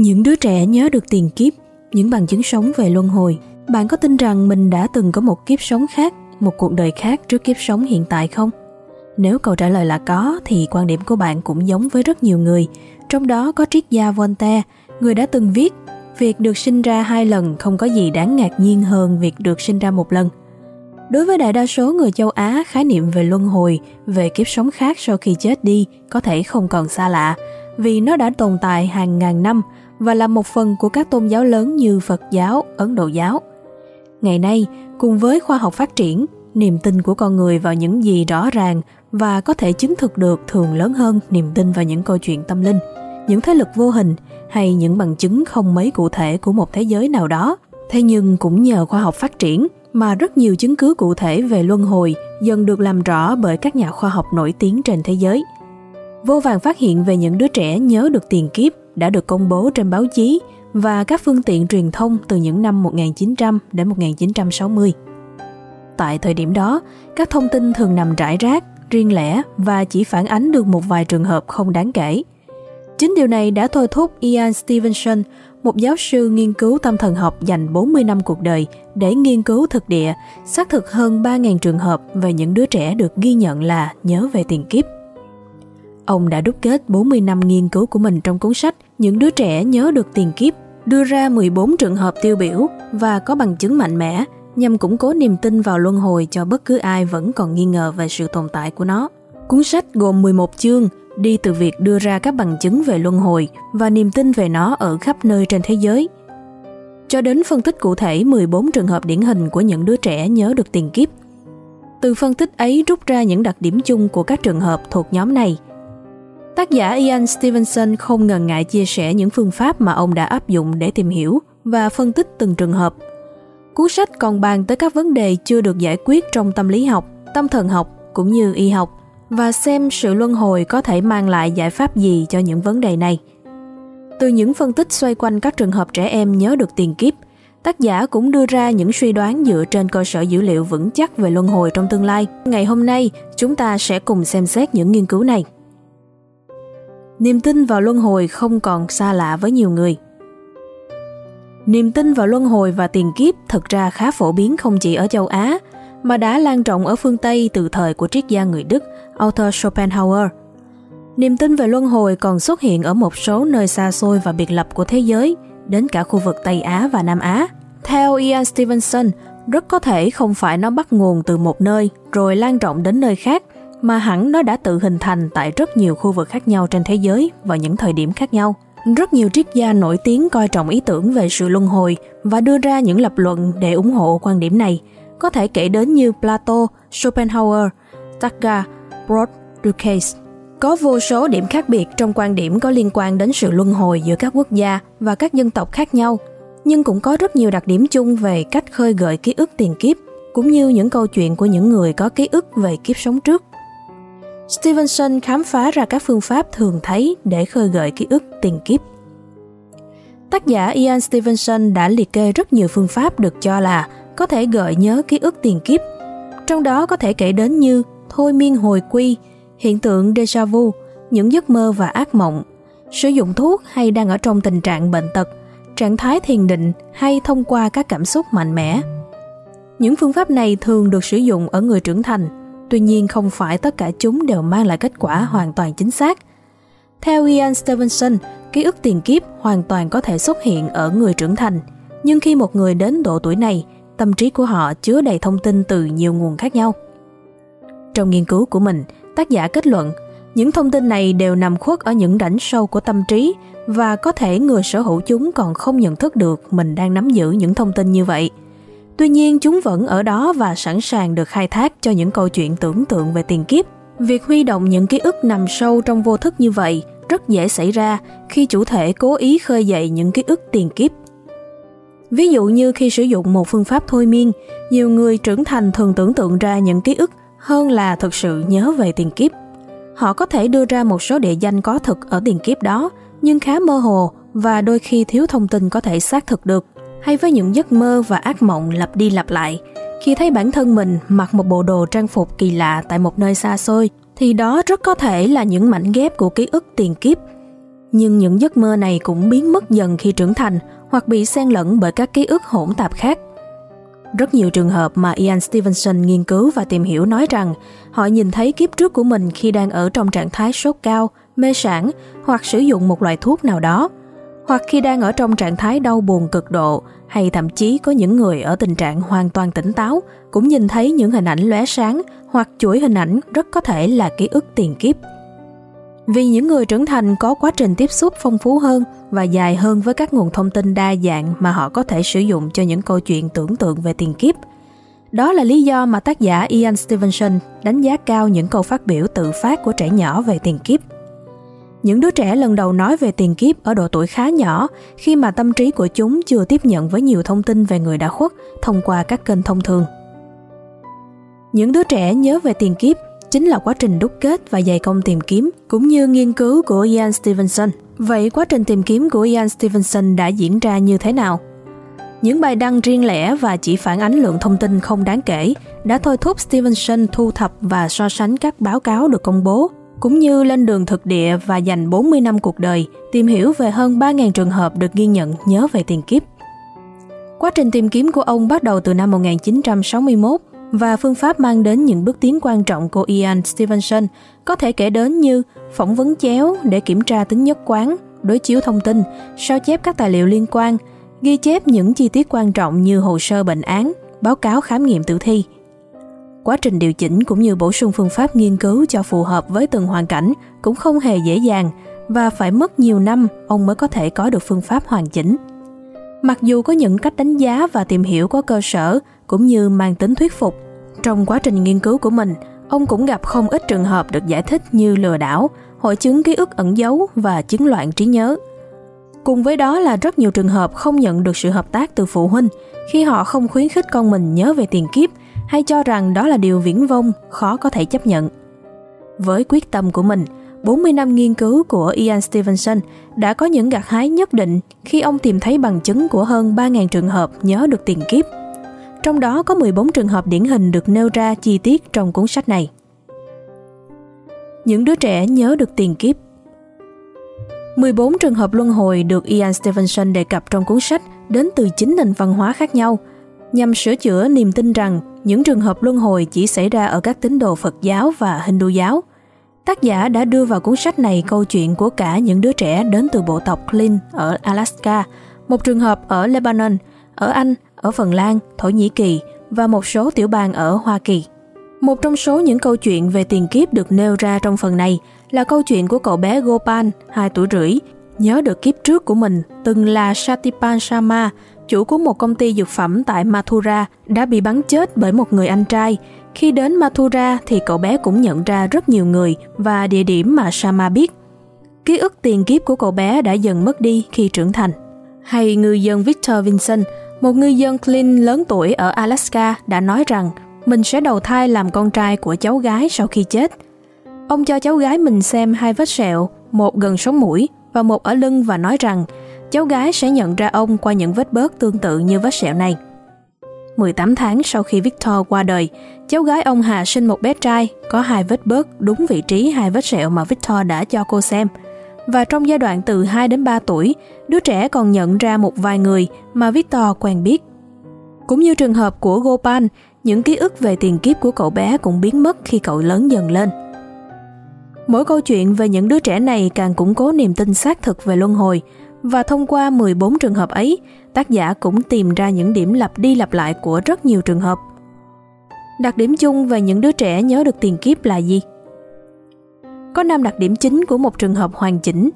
Những đứa trẻ nhớ được tiền kiếp, những bằng chứng sống về luân hồi. Bạn có tin rằng mình đã từng có một kiếp sống khác, một cuộc đời khác trước kiếp sống hiện tại không? Nếu câu trả lời là có thì quan điểm của bạn cũng giống với rất nhiều người, trong đó có triết gia Voltaire, người đã từng viết việc được sinh ra hai lần không có gì đáng ngạc nhiên hơn việc được sinh ra một lần. Đối với đại đa số người châu Á, khái niệm về luân hồi, về kiếp sống khác sau khi chết đi có thể không còn xa lạ, vì nó đã tồn tại hàng ngàn năm và là một phần của các tôn giáo lớn như Phật giáo, Ấn Độ giáo. Ngày nay, cùng với khoa học phát triển, niềm tin của con người vào những gì rõ ràng và có thể chứng thực được thường lớn hơn niềm tin vào những câu chuyện tâm linh, những thế lực vô hình hay những bằng chứng không mấy cụ thể của một thế giới nào đó. Thế nhưng cũng nhờ khoa học phát triển mà rất nhiều chứng cứ cụ thể về luân hồi dần được làm rõ bởi các nhà khoa học nổi tiếng trên thế giới. Vô vàng phát hiện về những đứa trẻ nhớ được tiền kiếp đã được công bố trên báo chí và các phương tiện truyền thông từ những năm 1900 đến 1960. Tại thời điểm đó, các thông tin thường nằm rải rác, riêng lẻ và chỉ phản ánh được một vài trường hợp không đáng kể. Chính điều này đã thôi thúc Ian Stevenson, một giáo sư nghiên cứu tâm thần học dành 40 năm cuộc đời để nghiên cứu thực địa, xác thực hơn 3.000 trường hợp về những đứa trẻ được ghi nhận là nhớ về tiền kiếp. Ông đã đúc kết 40 năm nghiên cứu của mình trong cuốn sách Những đứa trẻ nhớ được tiền kiếp, đưa ra 14 trường hợp tiêu biểu và có bằng chứng mạnh mẽ nhằm củng cố niềm tin vào luân hồi cho bất cứ ai vẫn còn nghi ngờ về sự tồn tại của nó. Cuốn sách gồm 11 chương đi từ việc đưa ra các bằng chứng về luân hồi và niềm tin về nó ở khắp nơi trên thế giới, cho đến phân tích cụ thể 14 trường hợp điển hình của những đứa trẻ nhớ được tiền kiếp. Từ phân tích ấy rút ra những đặc điểm chung của các trường hợp thuộc nhóm này. Tác giả Ian Stevenson không ngần ngại chia sẻ những phương pháp mà ông đã áp dụng để tìm hiểu và phân tích từng trường hợp. Cuốn sách còn bàn tới các vấn đề chưa được giải quyết trong tâm lý học, tâm thần học cũng như y học và xem sự luân hồi có thể mang lại giải pháp gì cho những vấn đề này. Từ những phân tích xoay quanh các trường hợp trẻ em nhớ được tiền kiếp, tác giả cũng đưa ra những suy đoán dựa trên cơ sở dữ liệu vững chắc về luân hồi trong tương lai. Ngày hôm nay, chúng ta sẽ cùng xem xét những nghiên cứu này. Niềm tin vào luân hồi không còn xa lạ với nhiều người. Niềm tin vào luân hồi và tiền kiếp thực ra khá phổ biến không chỉ ở châu Á, mà đã lan rộng ở phương Tây từ thời của triết gia người Đức Arthur Schopenhauer. Niềm tin về luân hồi còn xuất hiện ở một số nơi xa xôi và biệt lập của thế giới, đến cả khu vực Tây Á và Nam Á. Theo Ian Stevenson, rất có thể không phải nó bắt nguồn từ một nơi rồi lan rộng đến nơi khác, mà hẳn nó đã tự hình thành tại rất nhiều khu vực khác nhau trên thế giới vào những thời điểm khác nhau. Rất nhiều triết gia nổi tiếng coi trọng ý tưởng về sự luân hồi và đưa ra những lập luận để ủng hộ quan điểm này, có thể kể đến như Plato, Schopenhauer, Targa, Broad, Ducase. Có vô số điểm khác biệt trong quan điểm có liên quan đến sự luân hồi giữa các quốc gia và các dân tộc khác nhau, nhưng cũng có rất nhiều đặc điểm chung về cách khơi gợi ký ức tiền kiếp, cũng như những câu chuyện của những người có ký ức về kiếp sống trước. Stevenson khám phá ra các phương pháp thường thấy để khơi gợi ký ức tiền kiếp. Tác giả Ian Stevenson đã liệt kê rất nhiều phương pháp được cho là có thể gợi nhớ ký ức tiền kiếp. Trong đó có thể kể đến như thôi miên hồi quy, hiện tượng déjà vu, những giấc mơ và ác mộng, sử dụng thuốc hay đang ở trong tình trạng bệnh tật, trạng thái thiền định hay thông qua các cảm xúc mạnh mẽ. Những phương pháp này thường được sử dụng ở người trưởng thành, tuy nhiên không phải tất cả chúng đều mang lại kết quả hoàn toàn chính xác. Theo Ian Stevenson, ký ức tiền kiếp hoàn toàn có thể xuất hiện ở người trưởng thành, nhưng khi một người đến độ tuổi này, tâm trí của họ chứa đầy thông tin từ nhiều nguồn khác nhau. Trong nghiên cứu của mình, tác giả kết luận những thông tin này đều nằm khuất ở những rãnh sâu của tâm trí và có thể người sở hữu chúng còn không nhận thức được mình đang nắm giữ những thông tin như vậy. Tuy nhiên chúng vẫn ở đó và sẵn sàng được khai thác cho những câu chuyện tưởng tượng về tiền kiếp. Việc huy động những ký ức nằm sâu trong vô thức như vậy rất dễ xảy ra khi chủ thể cố ý khơi dậy những ký ức tiền kiếp. Ví dụ như khi sử dụng một phương pháp thôi miên, nhiều người trưởng thành thường tưởng tượng ra những ký ức hơn là thực sự nhớ về tiền kiếp. Họ có thể đưa ra một số địa danh có thực ở tiền kiếp đó, nhưng khá mơ hồ và đôi khi thiếu thông tin có thể xác thực được. Hay với những giấc mơ và ác mộng lặp đi lặp lại, khi thấy bản thân mình mặc một bộ đồ trang phục kỳ lạ tại một nơi xa xôi, thì đó rất có thể là những mảnh ghép của ký ức tiền kiếp. Nhưng những giấc mơ này cũng biến mất dần khi trưởng thành hoặc bị xen lẫn bởi các ký ức hỗn tạp khác. Rất nhiều trường hợp mà Ian Stevenson nghiên cứu và tìm hiểu nói rằng họ nhìn thấy kiếp trước của mình khi đang ở trong trạng thái sốt cao, mê sản hoặc sử dụng một loại thuốc nào đó, hoặc khi đang ở trong trạng thái đau buồn cực độ, hay thậm chí có những người ở tình trạng hoàn toàn tỉnh táo, cũng nhìn thấy những hình ảnh lóe sáng hoặc chuỗi hình ảnh rất có thể là ký ức tiền kiếp. Vì những người trưởng thành có quá trình tiếp xúc phong phú hơn và dài hơn với các nguồn thông tin đa dạng mà họ có thể sử dụng cho những câu chuyện tưởng tượng về tiền kiếp. Đó là lý do mà tác giả Ian Stevenson đánh giá cao những câu phát biểu tự phát của trẻ nhỏ về tiền kiếp. Những đứa trẻ lần đầu nói về tiền kiếp ở độ tuổi khá nhỏ, khi mà tâm trí của chúng chưa tiếp nhận với nhiều thông tin về người đã khuất thông qua các kênh thông thường. Những đứa trẻ nhớ về tiền kiếp chính là quá trình đúc kết và dày công tìm kiếm cũng như nghiên cứu của Ian Stevenson. Vậy quá trình tìm kiếm của Ian Stevenson đã diễn ra như thế nào? Những bài đăng riêng lẻ và chỉ phản ánh lượng thông tin không đáng kể đã thôi thúc Stevenson thu thập và so sánh các báo cáo được công bố cũng như lên đường thực địa và dành 40 năm cuộc đời tìm hiểu về hơn 3.000 trường hợp được ghi nhận nhớ về tiền kiếp. Quá trình tìm kiếm của ông bắt đầu từ năm 1961 và phương pháp mang đến những bước tiến quan trọng của Ian Stevenson có thể kể đến như phỏng vấn chéo để kiểm tra tính nhất quán, đối chiếu thông tin, sao chép các tài liệu liên quan, ghi chép những chi tiết quan trọng như hồ sơ bệnh án, báo cáo khám nghiệm tử thi. Quá trình điều chỉnh cũng như bổ sung phương pháp nghiên cứu cho phù hợp với từng hoàn cảnh cũng không hề dễ dàng và phải mất nhiều năm ông mới có thể có được phương pháp hoàn chỉnh. Mặc dù có những cách đánh giá và tìm hiểu có cơ sở cũng như mang tính thuyết phục, trong quá trình nghiên cứu của mình, ông cũng gặp không ít trường hợp được giải thích như lừa đảo, hội chứng ký ức ẩn giấu và chứng loạn trí nhớ. Cùng với đó là rất nhiều trường hợp không nhận được sự hợp tác từ phụ huynh khi họ không khuyến khích con mình nhớ về tiền kiếp hay cho rằng đó là điều viễn vông, khó có thể chấp nhận. Với quyết tâm của mình, 40 năm nghiên cứu của Ian Stevenson đã có những gặt hái nhất định khi ông tìm thấy bằng chứng của hơn 3.000 trường hợp nhớ được tiền kiếp. Trong đó có 14 trường hợp điển hình được nêu ra chi tiết trong cuốn sách này. Những đứa trẻ nhớ được tiền kiếp 14 trường hợp luân hồi được Ian Stevenson đề cập trong cuốn sách đến từ 9 nền văn hóa khác nhau, nhằm sửa chữa niềm tin rằng những trường hợp luân hồi chỉ xảy ra ở các tín đồ Phật giáo và Hindu giáo. Tác giả đã đưa vào cuốn sách này câu chuyện của cả những đứa trẻ đến từ bộ tộc Klin ở Alaska, một trường hợp ở Lebanon, ở Anh, ở Phần Lan, Thổ Nhĩ Kỳ và một số tiểu bang ở Hoa Kỳ. Một trong số những câu chuyện về tiền kiếp được nêu ra trong phần này là câu chuyện của cậu bé Gopal, 2 tuổi rưỡi, nhớ được kiếp trước của mình từng là Satipan Sharma, chủ của một công ty dược phẩm tại Mathura, đã bị bắn chết bởi một người anh trai. Khi đến Mathura thì cậu bé cũng nhận ra rất nhiều người và địa điểm mà Sama biết. Ký ức tiền kiếp của cậu bé đã dần mất đi khi trưởng thành. Hay ngư dân Victor Vincent, một ngư dân clean lớn tuổi ở Alaska đã nói rằng mình sẽ đầu thai làm con trai của cháu gái sau khi chết. Ông cho cháu gái mình xem hai vết sẹo, một gần sống mũi và một ở lưng và nói rằng cháu gái sẽ nhận ra ông qua những vết bớt tương tự như vết sẹo này. 18 tháng sau khi Victor qua đời, cháu gái ông Hà sinh một bé trai có hai vết bớt đúng vị trí hai vết sẹo mà Victor đã cho cô xem. Và trong giai đoạn từ 2 đến 3 tuổi, đứa trẻ còn nhận ra một vài người mà Victor quen biết. Cũng như trường hợp của Gopal, những ký ức về tiền kiếp của cậu bé cũng biến mất khi cậu lớn dần lên. Mỗi câu chuyện về những đứa trẻ này càng củng cố niềm tin xác thực về luân hồi, và thông qua 14 trường hợp ấy, tác giả cũng tìm ra những điểm lặp đi lặp lại của rất nhiều trường hợp. Đặc điểm chung về những đứa trẻ nhớ được tiền kiếp là gì? Có 5 đặc điểm chính của một trường hợp hoàn chỉnh.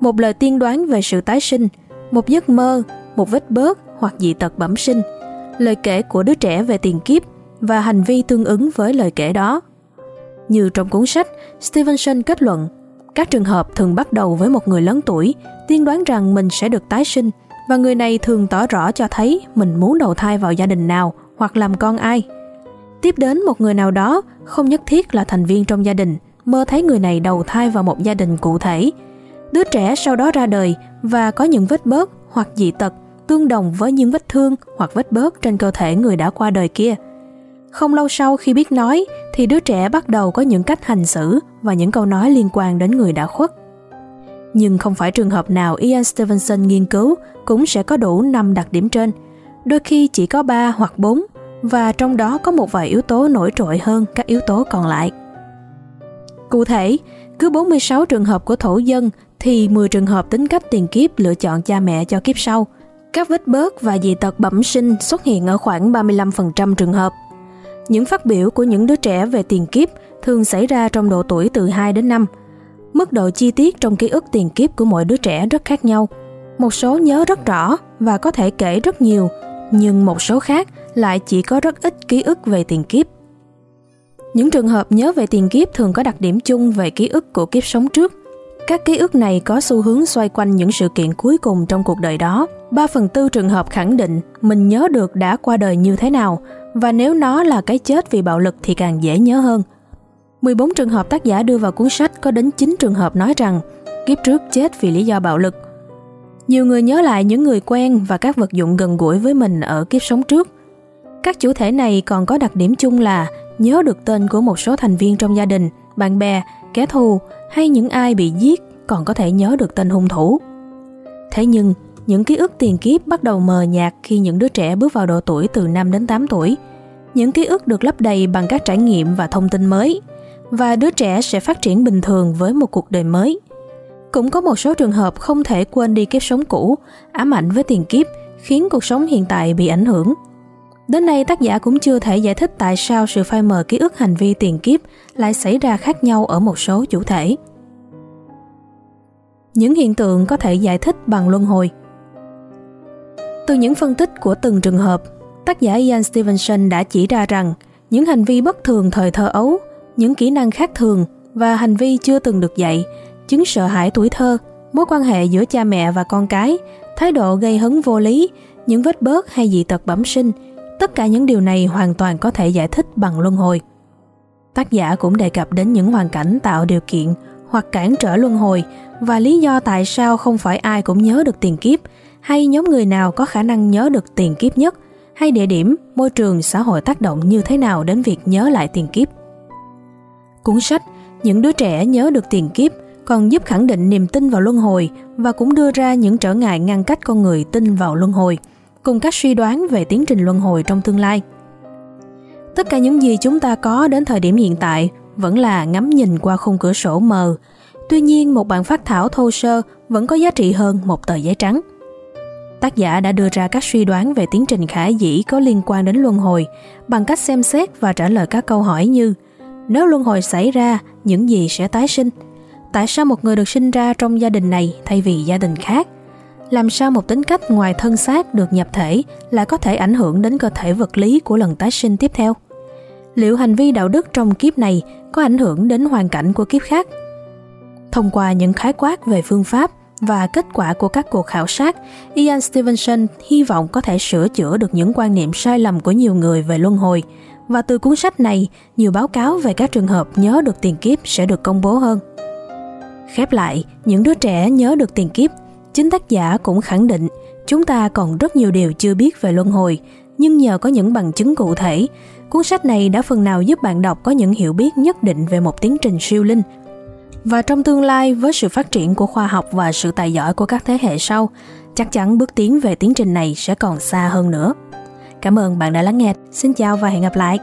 Một lời tiên đoán về sự tái sinh, một giấc mơ, một vết bớt hoặc dị tật bẩm sinh, lời kể của đứa trẻ về tiền kiếp và hành vi tương ứng với lời kể đó. Như trong cuốn sách, Stevenson kết luận các trường hợp thường bắt đầu với một người lớn tuổi, tiên đoán rằng mình sẽ được tái sinh và người này thường tỏ rõ cho thấy mình muốn đầu thai vào gia đình nào hoặc làm con ai. Tiếp đến một người nào đó, không nhất thiết là thành viên trong gia đình, mơ thấy người này đầu thai vào một gia đình cụ thể. Đứa trẻ sau đó ra đời và có những vết bớt hoặc dị tật tương đồng với những vết thương hoặc vết bớt trên cơ thể người đã qua đời kia. Không lâu sau khi biết nói thì đứa trẻ bắt đầu có những cách hành xử và những câu nói liên quan đến người đã khuất. Nhưng không phải trường hợp nào Ian Stevenson nghiên cứu cũng sẽ có đủ 5 đặc điểm trên. Đôi khi chỉ có 3 hoặc 4 và trong đó có một vài yếu tố nổi trội hơn các yếu tố còn lại. Cụ thể, cứ 46 trường hợp của thổ dân thì 10 trường hợp tính cách tiền kiếp lựa chọn cha mẹ cho kiếp sau. Các vết bớt và dị tật bẩm sinh xuất hiện ở khoảng 35% trường hợp. Những phát biểu của những đứa trẻ về tiền kiếp thường xảy ra trong độ tuổi từ 2 đến 5. Mức độ chi tiết trong ký ức tiền kiếp của mỗi đứa trẻ rất khác nhau. Một số nhớ rất rõ và có thể kể rất nhiều, nhưng một số khác lại chỉ có rất ít ký ức về tiền kiếp. Những trường hợp nhớ về tiền kiếp thường có đặc điểm chung về ký ức của kiếp sống trước. Các ký ức này có xu hướng xoay quanh những sự kiện cuối cùng trong cuộc đời đó. 3 phần tư trường hợp khẳng định mình nhớ được đã qua đời như thế nào và nếu nó là cái chết vì bạo lực thì càng dễ nhớ hơn. 14 trường hợp tác giả đưa vào cuốn sách có đến 9 trường hợp nói rằng kiếp trước chết vì lý do bạo lực. Nhiều người nhớ lại những người quen và các vật dụng gần gũi với mình ở kiếp sống trước. Các chủ thể này còn có đặc điểm chung là nhớ được tên của một số thành viên trong gia đình, bạn bè, kẻ thù hay những ai bị giết còn có thể nhớ được tên hung thủ. Thế nhưng, những ký ức tiền kiếp bắt đầu mờ nhạt khi những đứa trẻ bước vào độ tuổi từ 5 đến 8 tuổi. Những ký ức được lấp đầy bằng các trải nghiệm và thông tin mới, và đứa trẻ sẽ phát triển bình thường với một cuộc đời mới. Cũng có một số trường hợp không thể quên đi kiếp sống cũ, ám ảnh với tiền kiếp, khiến cuộc sống hiện tại bị ảnh hưởng. Đến nay tác giả cũng chưa thể giải thích tại sao sự phai mờ ký ức hành vi tiền kiếp lại xảy ra khác nhau ở một số chủ thể. Những hiện tượng có thể giải thích bằng luân hồi Từ những phân tích của từng trường hợp, tác giả Ian Stevenson đã chỉ ra rằng những hành vi bất thường thời thơ ấu, những kỹ năng khác thường và hành vi chưa từng được dạy, chứng sợ hãi tuổi thơ, mối quan hệ giữa cha mẹ và con cái, thái độ gây hấn vô lý, những vết bớt hay dị tật bẩm sinh – Tất cả những điều này hoàn toàn có thể giải thích bằng luân hồi. Tác giả cũng đề cập đến những hoàn cảnh tạo điều kiện hoặc cản trở luân hồi và lý do tại sao không phải ai cũng nhớ được tiền kiếp hay nhóm người nào có khả năng nhớ được tiền kiếp nhất hay địa điểm, môi trường, xã hội tác động như thế nào đến việc nhớ lại tiền kiếp. Cuốn sách Những đứa trẻ nhớ được tiền kiếp còn giúp khẳng định niềm tin vào luân hồi và cũng đưa ra những trở ngại ngăn cách con người tin vào luân hồi – cùng các suy đoán về tiến trình luân hồi trong tương lai. Tất cả những gì chúng ta có đến thời điểm hiện tại vẫn là ngắm nhìn qua khung cửa sổ mờ. Tuy nhiên, một bản phát thảo thô sơ vẫn có giá trị hơn một tờ giấy trắng. Tác giả đã đưa ra các suy đoán về tiến trình khả dĩ có liên quan đến luân hồi bằng cách xem xét và trả lời các câu hỏi như nếu luân hồi xảy ra, những gì sẽ tái sinh? Tại sao một người được sinh ra trong gia đình này thay vì gia đình khác? làm sao một tính cách ngoài thân xác được nhập thể là có thể ảnh hưởng đến cơ thể vật lý của lần tái sinh tiếp theo liệu hành vi đạo đức trong kiếp này có ảnh hưởng đến hoàn cảnh của kiếp khác thông qua những khái quát về phương pháp và kết quả của các cuộc khảo sát ian stevenson hy vọng có thể sửa chữa được những quan niệm sai lầm của nhiều người về luân hồi và từ cuốn sách này nhiều báo cáo về các trường hợp nhớ được tiền kiếp sẽ được công bố hơn khép lại những đứa trẻ nhớ được tiền kiếp Chính tác giả cũng khẳng định chúng ta còn rất nhiều điều chưa biết về luân hồi, nhưng nhờ có những bằng chứng cụ thể, cuốn sách này đã phần nào giúp bạn đọc có những hiểu biết nhất định về một tiến trình siêu linh. Và trong tương lai với sự phát triển của khoa học và sự tài giỏi của các thế hệ sau, chắc chắn bước tiến về tiến trình này sẽ còn xa hơn nữa. Cảm ơn bạn đã lắng nghe. Xin chào và hẹn gặp lại.